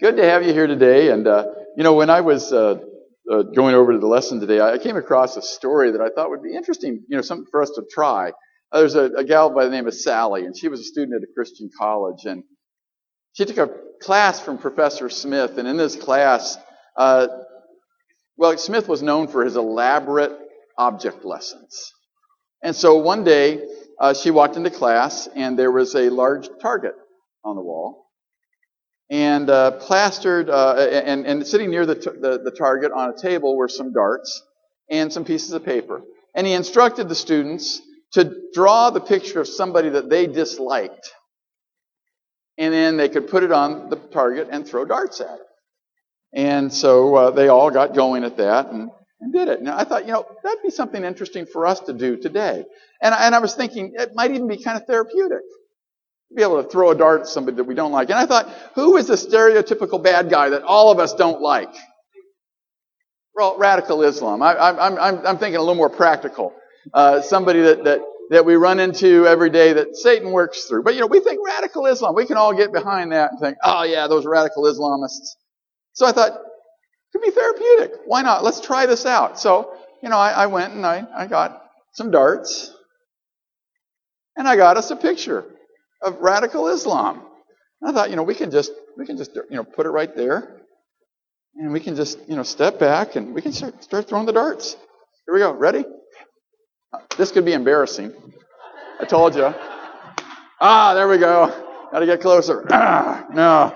good to have you here today. And, uh, you know, when I was uh, uh, going over to the lesson today, I came across a story that I thought would be interesting, you know, something for us to try. Uh, there's a, a gal by the name of Sally, and she was a student at a Christian college. And she took a class from Professor Smith. And in this class, uh, well, Smith was known for his elaborate object lessons. And so one day, uh, she walked into class, and there was a large target on the wall. And uh, plastered, uh, and, and sitting near the, t- the, the target on a table were some darts and some pieces of paper. And he instructed the students to draw the picture of somebody that they disliked. And then they could put it on the target and throw darts at it. And so uh, they all got going at that and, and did it. And I thought, you know, that'd be something interesting for us to do today. And, and I was thinking it might even be kind of therapeutic be able to throw a dart at somebody that we don't like. And I thought, who is the stereotypical bad guy that all of us don't like? Well, radical Islam. I, am I'm, I'm thinking a little more practical. Uh, somebody that, that, that we run into every day that Satan works through. But, you know, we think radical Islam. We can all get behind that and think, oh, yeah, those radical Islamists. So I thought, could be therapeutic. Why not? Let's try this out. So, you know, I, I went and I, I got some darts. And I got us a picture of radical Islam. And I thought, you know, we can just we can just you know put it right there, and we can just you know step back and we can start, start throwing the darts. Here we go. Ready? This could be embarrassing. I told you. Ah, there we go. Got to get closer. Ah, no,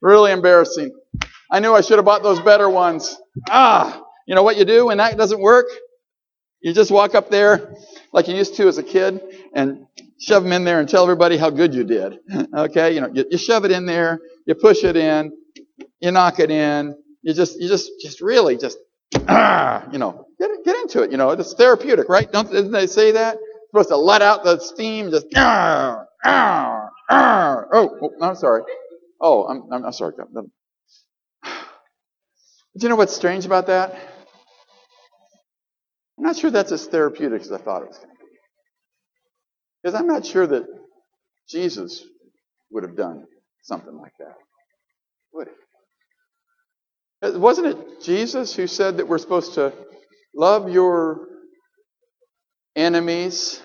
really embarrassing. I knew I should have bought those better ones. Ah, you know what you do when that doesn't work? You just walk up there like you used to as a kid and shove them in there and tell everybody how good you did. Okay, you know, you, you shove it in there, you push it in, you knock it in, you just, you just, just really just, you know, get, get into it. You know, it's therapeutic, right? Don't didn't they say that? You're supposed to let out the steam, just. Oh, oh, I'm sorry. Oh, I'm, I'm, I'm sorry. Do you know what's strange about that? I'm not sure that's as therapeutic as I thought it was going to be. Because I'm not sure that Jesus would have done something like that. Would it? Uh, wasn't it Jesus who said that we're supposed to love your enemies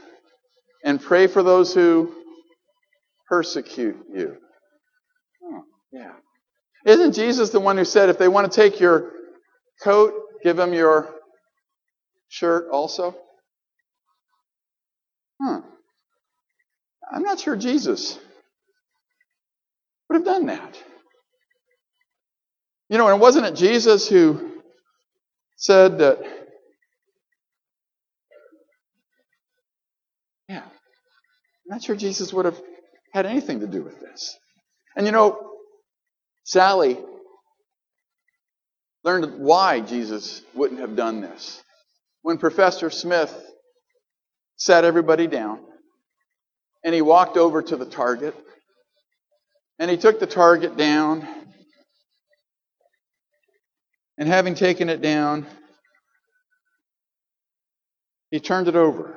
and pray for those who persecute you? Oh, yeah. Isn't Jesus the one who said if they want to take your coat, give them your shirt also? Huh. I'm not sure Jesus would have done that. You know, and wasn't it Jesus who said that, yeah, I'm not sure Jesus would have had anything to do with this. And you know, Sally learned why Jesus wouldn't have done this. When Professor Smith sat everybody down and he walked over to the target. And he took the target down. And having taken it down, he turned it over.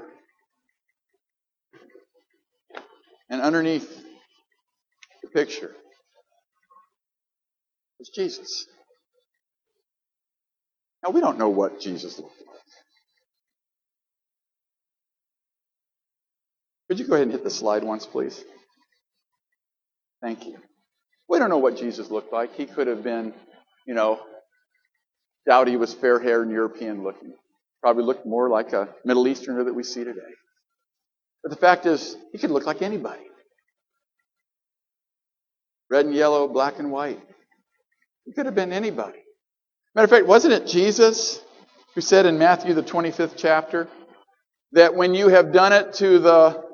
And underneath the picture was Jesus. Now, we don't know what Jesus looked Could you go ahead and hit the slide once, please? Thank you. We don't know what Jesus looked like. He could have been, you know, doubt he was fair haired and European looking. Probably looked more like a Middle Easterner that we see today. But the fact is, he could look like anybody. Red and yellow, black and white. He could have been anybody. Matter of fact, wasn't it Jesus who said in Matthew, the 25th chapter, that when you have done it to the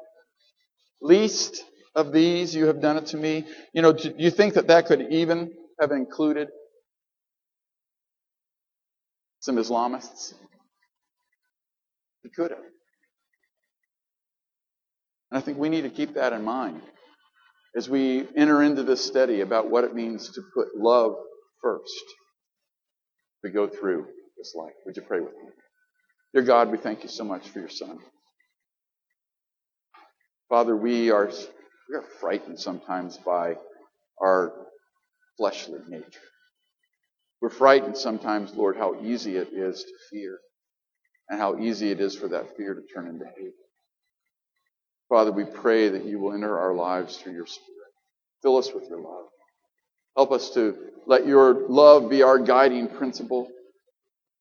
Least of these you have done it to me. You know, do you think that that could even have included some Islamists? It could have. And I think we need to keep that in mind as we enter into this study about what it means to put love first. We go through this life. Would you pray with me? Dear God, we thank you so much for your son. Father, we are, we are frightened sometimes by our fleshly nature. We're frightened sometimes, Lord, how easy it is to fear and how easy it is for that fear to turn into hate. Father, we pray that you will enter our lives through your Spirit. Fill us with your love. Help us to let your love be our guiding principle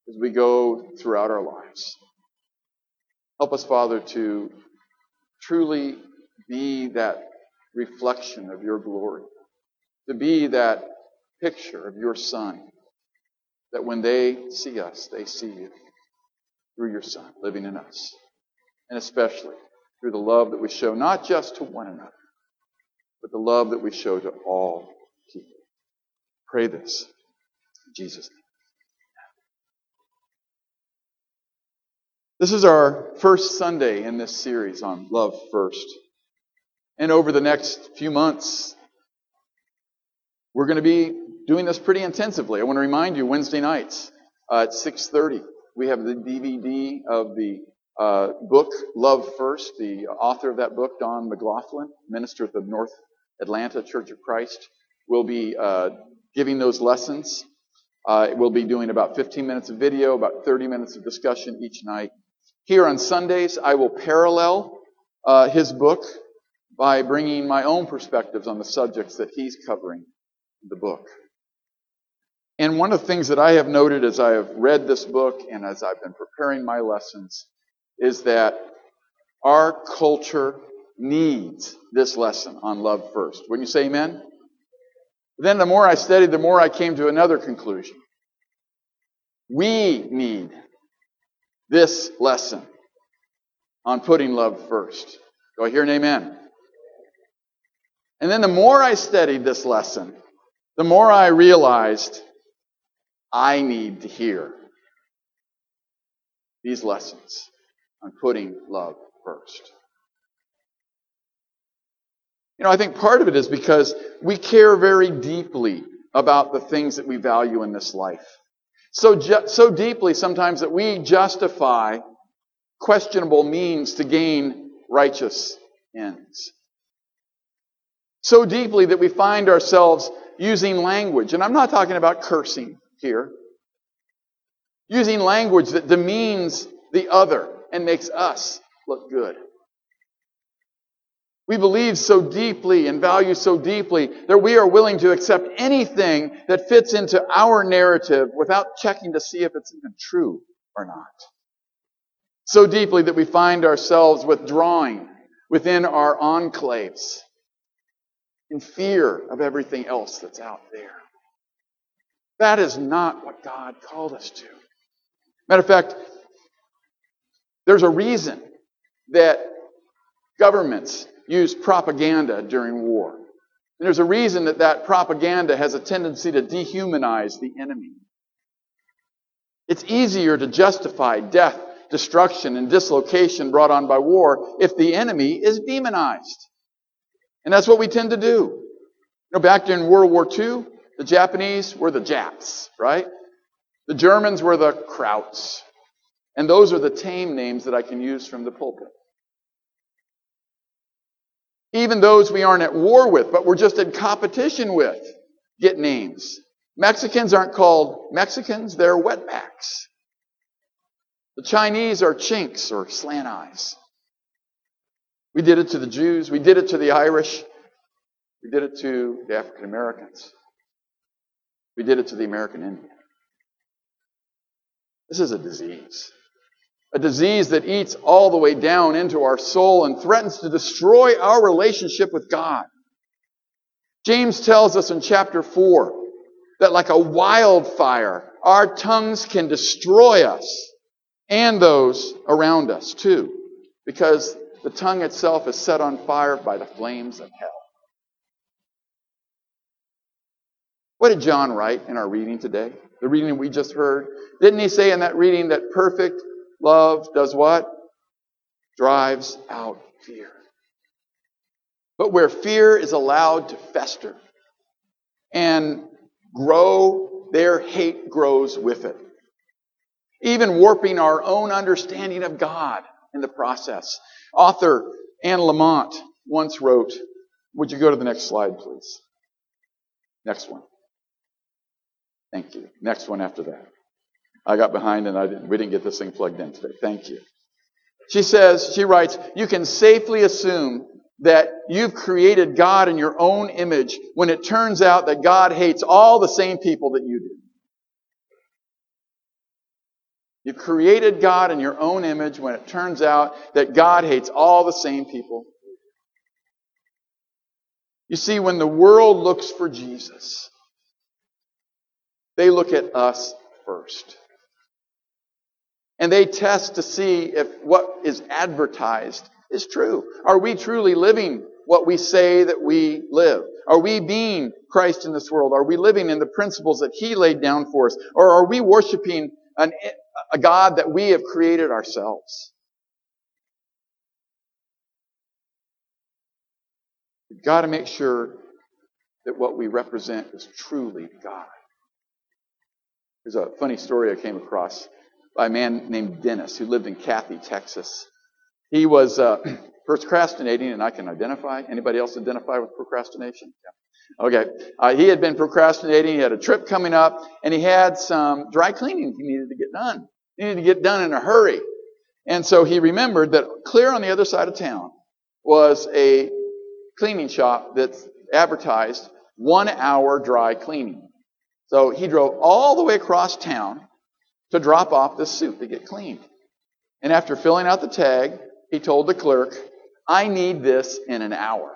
as we go throughout our lives. Help us, Father, to truly be that reflection of your glory, to be that picture of your Son, that when they see us, they see you through your Son living in us, and especially through the love that we show not just to one another, but the love that we show to all people. Pray this in Jesus' name. This is our first Sunday in this series on Love First. And over the next few months, we're going to be doing this pretty intensively. I want to remind you, Wednesday nights uh, at 6.30, we have the DVD of the uh, book, Love First. The author of that book, Don McLaughlin, minister of the North Atlanta Church of Christ, will be uh, giving those lessons. Uh, we'll be doing about 15 minutes of video, about 30 minutes of discussion each night. Here on Sundays, I will parallel uh, his book by bringing my own perspectives on the subjects that he's covering in the book. And one of the things that I have noted as I have read this book and as I've been preparing my lessons is that our culture needs this lesson on love first. Wouldn't you say amen? Then the more I studied, the more I came to another conclusion. We need this lesson on putting love first. Do I hear an amen? And then the more I studied this lesson, the more I realized I need to hear these lessons on putting love first. You know, I think part of it is because we care very deeply about the things that we value in this life. So, ju- so deeply sometimes that we justify questionable means to gain righteous ends. So deeply that we find ourselves using language, and I'm not talking about cursing here, using language that demeans the other and makes us look good. We believe so deeply and value so deeply that we are willing to accept anything that fits into our narrative without checking to see if it's even true or not. So deeply that we find ourselves withdrawing within our enclaves in fear of everything else that's out there. That is not what God called us to. Matter of fact, there's a reason that governments use propaganda during war. And there's a reason that that propaganda has a tendency to dehumanize the enemy. It's easier to justify death, destruction, and dislocation brought on by war if the enemy is demonized. And that's what we tend to do. You know, back during World War II, the Japanese were the Japs, right? The Germans were the Krauts. And those are the tame names that I can use from the pulpit. Even those we aren't at war with, but we're just in competition with, get names. Mexicans aren't called Mexicans, they're wetbacks. The Chinese are chinks or slant eyes. We did it to the Jews, we did it to the Irish, we did it to the African Americans, we did it to the American Indian. This is a disease a disease that eats all the way down into our soul and threatens to destroy our relationship with God. James tells us in chapter 4 that like a wildfire, our tongues can destroy us and those around us too, because the tongue itself is set on fire by the flames of hell. What did John write in our reading today? The reading we just heard. Didn't he say in that reading that perfect love does what? Drives out fear. But where fear is allowed to fester and grow, their hate grows with it. Even warping our own understanding of God in the process. Author Anne Lamott once wrote, would you go to the next slide, please? Next one. Thank you. Next one after that. I got behind and I didn't, we didn't get this thing plugged in today. Thank you. She says, she writes, you can safely assume that you've created God in your own image when it turns out that God hates all the same people that you do. You've created God in your own image when it turns out that God hates all the same people. You see, when the world looks for Jesus, they look at us first. And they test to see if what is advertised is true. Are we truly living what we say that we live? Are we being Christ in this world? Are we living in the principles that He laid down for us? Or are we worshiping an, a God that we have created ourselves. We've got to make sure that what we represent is truly God. There's a funny story I came across by a man named Dennis who lived in Katy, Texas. He was uh, procrastinating, and I can identify. Anybody else identify with procrastination? Yeah. Okay. Uh, he had been procrastinating. He had a trip coming up, and he had some dry cleaning he needed to get done. He needed to get done in a hurry. And so he remembered that clear on the other side of town was a cleaning shop that's advertised one hour dry cleaning. So he drove all the way across town to drop off this suit to get cleaned. And after filling out the tag, he told the clerk, I need this in an hour.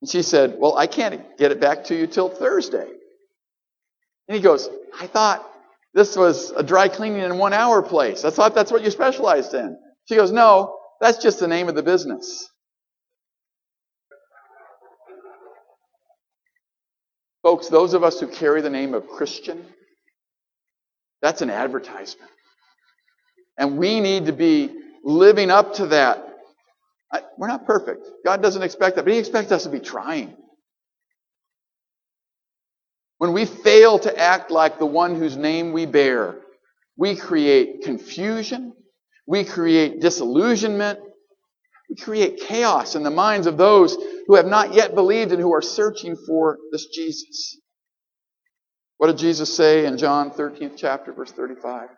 And she said, Well, I can't get it back to you till Thursday. And he goes, I thought this was a dry cleaning in one hour place. I thought that's what you specialized in. She goes, No, that's just the name of the business. Folks, those of us who carry the name of Christian, that's an advertisement. And we need to be living up to that I, we're not perfect. God doesn't expect that, but He expects us to be trying. When we fail to act like the one whose name we bear, we create confusion, we create disillusionment, we create chaos in the minds of those who have not yet believed and who are searching for this Jesus. What did Jesus say in John 13th chapter, verse 35?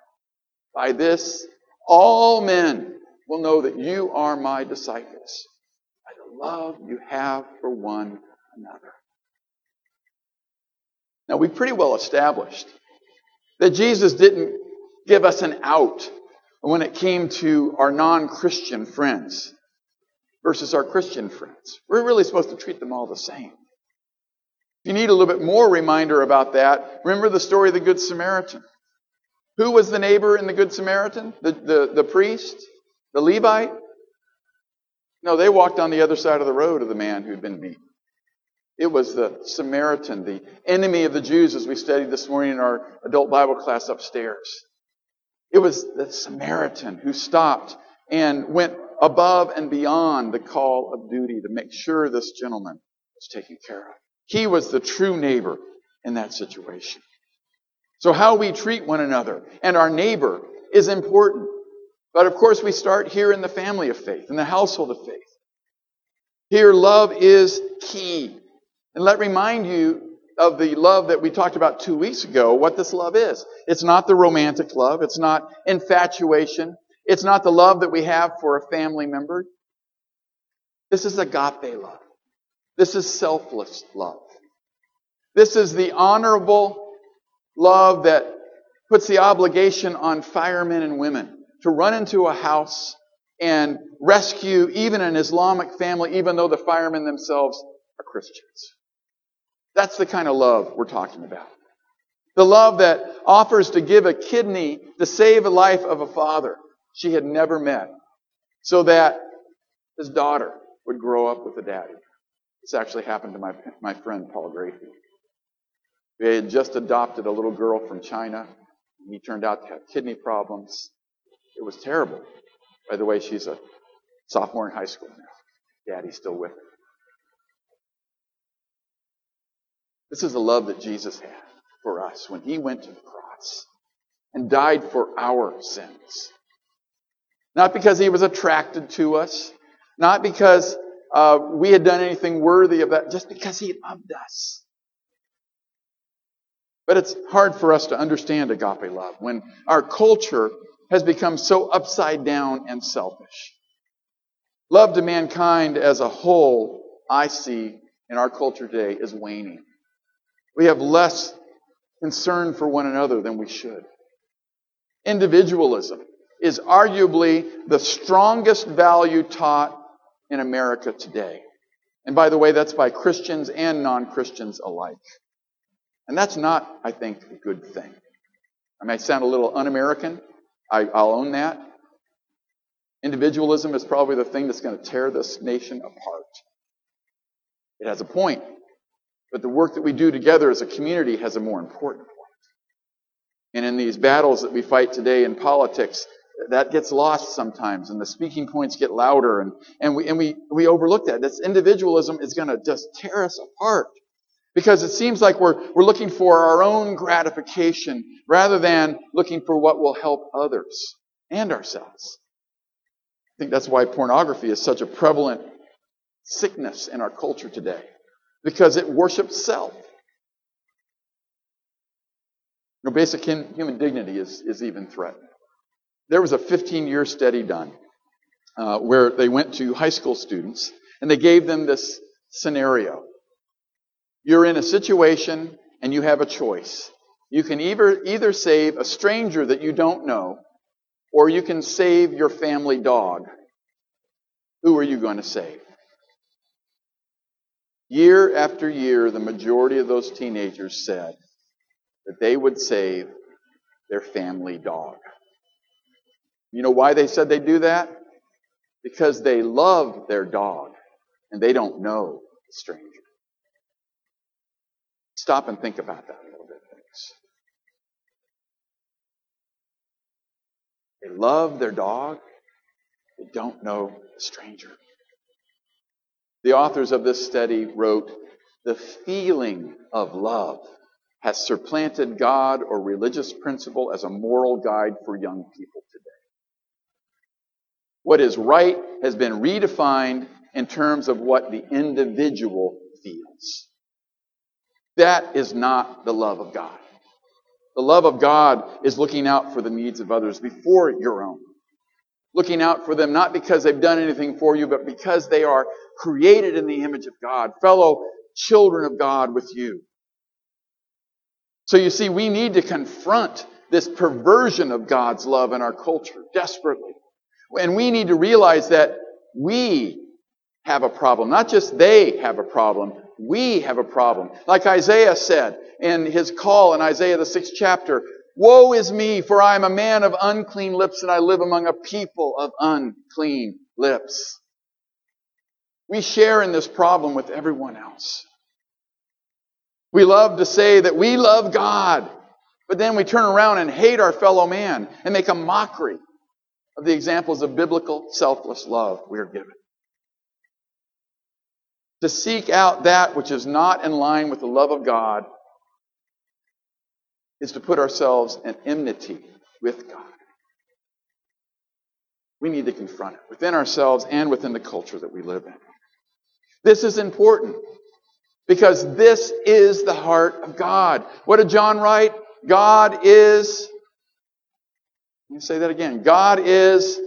By this, all men will know that you are my disciples by the love you have for one another. Now, we've pretty well established that Jesus didn't give us an out when it came to our non Christian friends versus our Christian friends. We're really supposed to treat them all the same. If you need a little bit more reminder about that, remember the story of the Good Samaritan. Who was the neighbor in the Good Samaritan? The, the, the priest? The Levite? No, they walked on the other side of the road of the man who'd been beaten. It was the Samaritan, the enemy of the Jews, as we studied this morning in our adult Bible class upstairs. It was the Samaritan who stopped and went above and beyond the call of duty to make sure this gentleman was taken care of. He was the true neighbor in that situation. So how we treat one another and our neighbor is important. But of course, we start here in the family of faith, in the household of faith. Here, love is key. And let remind you of the love that we talked about two weeks ago, what this love is. It's not the romantic love. It's not infatuation. It's not the love that we have for a family member. This is agape love. This is selfless love. This is the honorable love that puts the obligation on firemen and women to run into a house and rescue even an Islamic family, even though the firemen themselves are Christians. That's the kind of love we're talking about. The love that offers to give a kidney to save a life of a father she had never met so that his daughter would grow up with a daddy. This actually happened to my, my friend Paul Grady. They had just adopted a little girl from China. He turned out to have kidney problems. It was terrible. By the way, she's a sophomore in high school now. Daddy's still with her. This is the love that Jesus had for us when he went to the cross and died for our sins. Not because he was attracted to us, not because uh, we had done anything worthy of that, just because he loved us. But it's hard for us to understand agape love when our culture has become so upside down and selfish. Love to mankind as a whole, I see in our culture today, is waning. We have less concern for one another than we should. Individualism is arguably the strongest value taught in America today. And by the way, that's by Christians and non Christians alike. And that's not, I think, a good thing. I may sound a little un American. I'll own that. Individualism is probably the thing that's going to tear this nation apart. It has a point. But the work that we do together as a community has a more important point. And in these battles that we fight today in politics, that gets lost sometimes and the speaking points get louder and, and we, and we, we overlook that. This individualism is going to just tear us apart because it seems like we're, we're looking for our own gratification rather than looking for what will help others and ourselves. I think that's why pornography is such a prevalent sickness in our culture today because it worships self. You know, basic human dignity is, is even threatened. There was a 15 year study done uh, where they went to high school students and they gave them this scenario. You're in a situation and you have a choice. You can either, either save a stranger that you don't know or you can save your family dog. Who are you going to save? Year after year, the majority of those teenagers said that they would save their family dog. You know why they said they do that? Because they love their dog and they don't know the stranger. Stop and think about that a little bit, folks. They love their dog, they don't know the stranger. The authors of this study wrote, The feeling of love has supplanted God or religious principle as a moral guide for young people. What is right has been redefined in terms of what the individual feels. That is not the love of God. The love of God is looking out for the needs of others before your own. Looking out for them not because they've done anything for you, but because they are created in the image of God, fellow children of God with you. So you see, we need to confront this perversion of God's love in our culture desperately. And we need to realize that we have a problem. Not just they have a problem. We have a problem. Like Isaiah said in his call in Isaiah the sixth chapter, Woe is me, for I am a man of unclean lips and I live among a people of unclean lips. We share in this problem with everyone else. We love to say that we love God, but then we turn around and hate our fellow man and make a mockery of the examples of biblical selfless love we are given. To seek out that which is not in line with the love of God is to put ourselves in enmity with God. We need to confront it within ourselves and within the culture that we live in. This is important because this is the heart of God. What did John write? God is. Let me say that again. God is.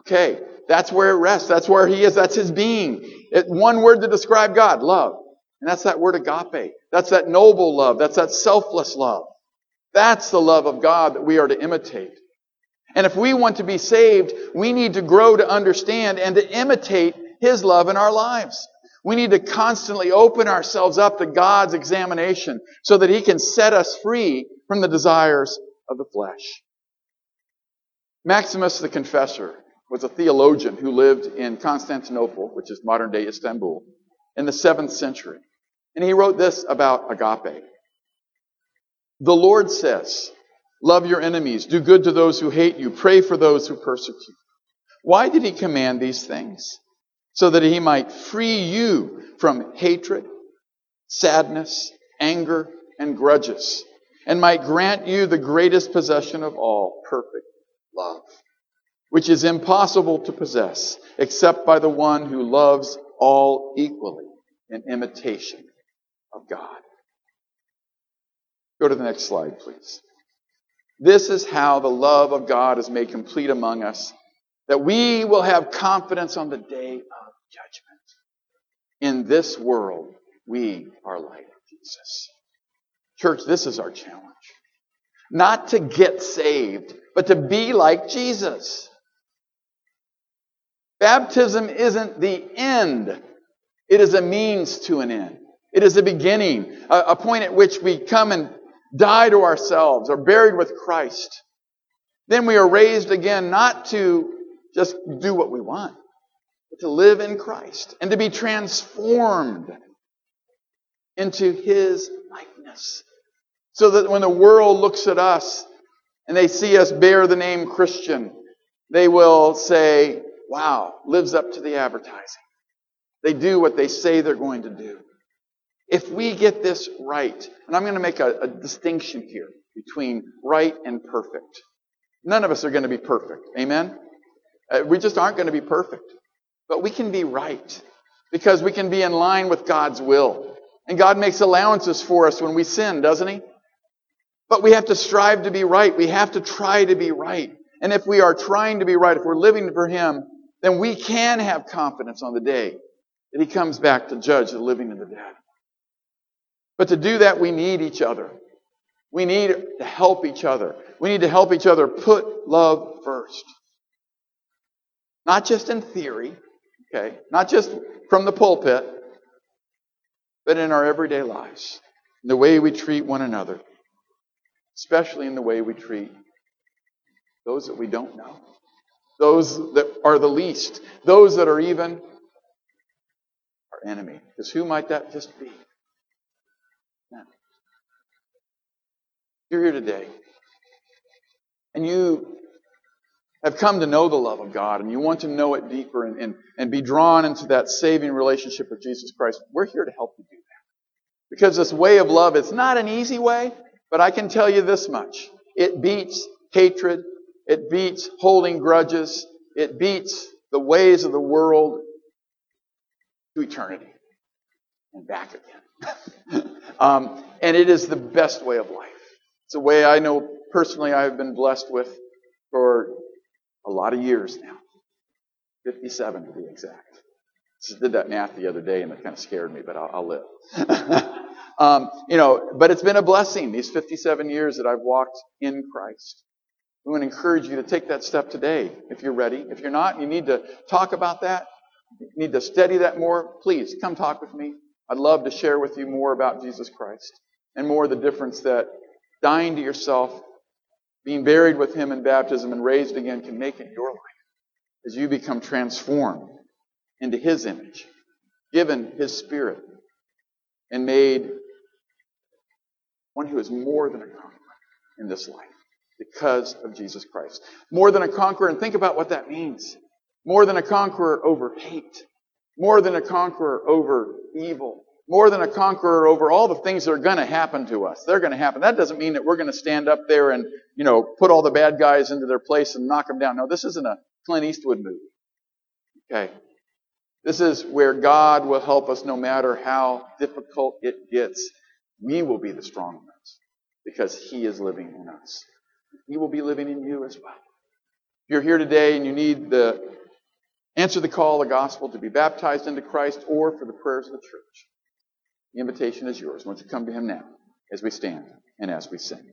Okay, that's where it rests. That's where He is. That's His being. It, one word to describe God love. And that's that word agape. That's that noble love. That's that selfless love. That's the love of God that we are to imitate. And if we want to be saved, we need to grow to understand and to imitate his love in our lives. We need to constantly open ourselves up to God's examination so that He can set us free from the desires of the flesh. Maximus the Confessor was a theologian who lived in Constantinople, which is modern day Istanbul, in the 7th century. And he wrote this about agape. The Lord says, Love your enemies, do good to those who hate you, pray for those who persecute. Why did he command these things? so that he might free you from hatred, sadness, anger, and grudges, and might grant you the greatest possession of all, perfect love, which is impossible to possess except by the one who loves all equally in imitation of God. Go to the next slide, please. This is how the love of God is made complete among us, that we will have confidence on the day of judgment. In this world, we are like Jesus. Church, this is our challenge. Not to get saved, but to be like Jesus. Baptism isn't the end. It is a means to an end. It is a beginning, a, a point at which we come and die to ourselves, are buried with Christ. Then we are raised again not to just do what we want, but to live in Christ and to be transformed into His likeness. So that when the world looks at us and they see us bear the name Christian, they will say, wow, lives up to the advertising. They do what they say they're going to do. If we get this right, and I'm going to make a, a distinction here between right and perfect. None of us are going to be perfect. Amen? Uh, we just aren't going to be perfect. But we can be right because we can be in line with God's will. And God makes allowances for us when we sin, doesn't He? But we have to strive to be right. We have to try to be right. And if we are trying to be right, if we're living for Him, then we can have confidence on the day that He comes back to judge the living and the dead. But to do that, we need each other. We need to help each other. We need to help each other put love first. Not just in theory, okay? Not just from the pulpit, but in our everyday lives. In the way we treat one another. Especially in the way we treat those that we don't know. Those that are the least. Those that are even our enemy. Because who might that just be? You're here today. And you have come to know the love of God and you want to know it deeper and, and, and be drawn into that saving relationship with Jesus Christ. We're here to help you do that. Because this way of love, it's not an easy way, but I can tell you this much. It beats hatred. It beats holding grudges. It beats the ways of the world to eternity and back again. um, and it is the best way of life. It's a way I know personally I have been blessed with for a lot of years now. 57 to be exact. Just did that math the other day and it kind of scared me, but I'll, I'll live. um, you know, but it's been a blessing these 57 years that I've walked in Christ. We want to encourage you to take that step today if you're ready. If you're not, you need to talk about that. You need to study that more. Please come talk with me. I'd love to share with you more about Jesus Christ and more the difference that dying to yourself, being buried with Him in baptism, and raised again can make in your life as you become transformed into His image, given His Spirit, and made one who is more than a conqueror in this life because of Jesus Christ. More than a conqueror, and think about what that means. More than a conqueror over hate. More than a conqueror over evil more than a conqueror over all the things that are going to happen to us. They're going to happen. That doesn't mean that we're going to stand up there and, you know, put all the bad guys into their place and knock them down. No, this isn't a Clint Eastwood movie. Okay. This is where God will help us no matter how difficult it gets. We will be the strong ones because He is living in us. He will be living in you as well. If you're here today and you need the answer the call of the gospel to be baptized into Christ or for the prayers of the church, the invitation is yours. Won't you come to him now as we stand and as we sing?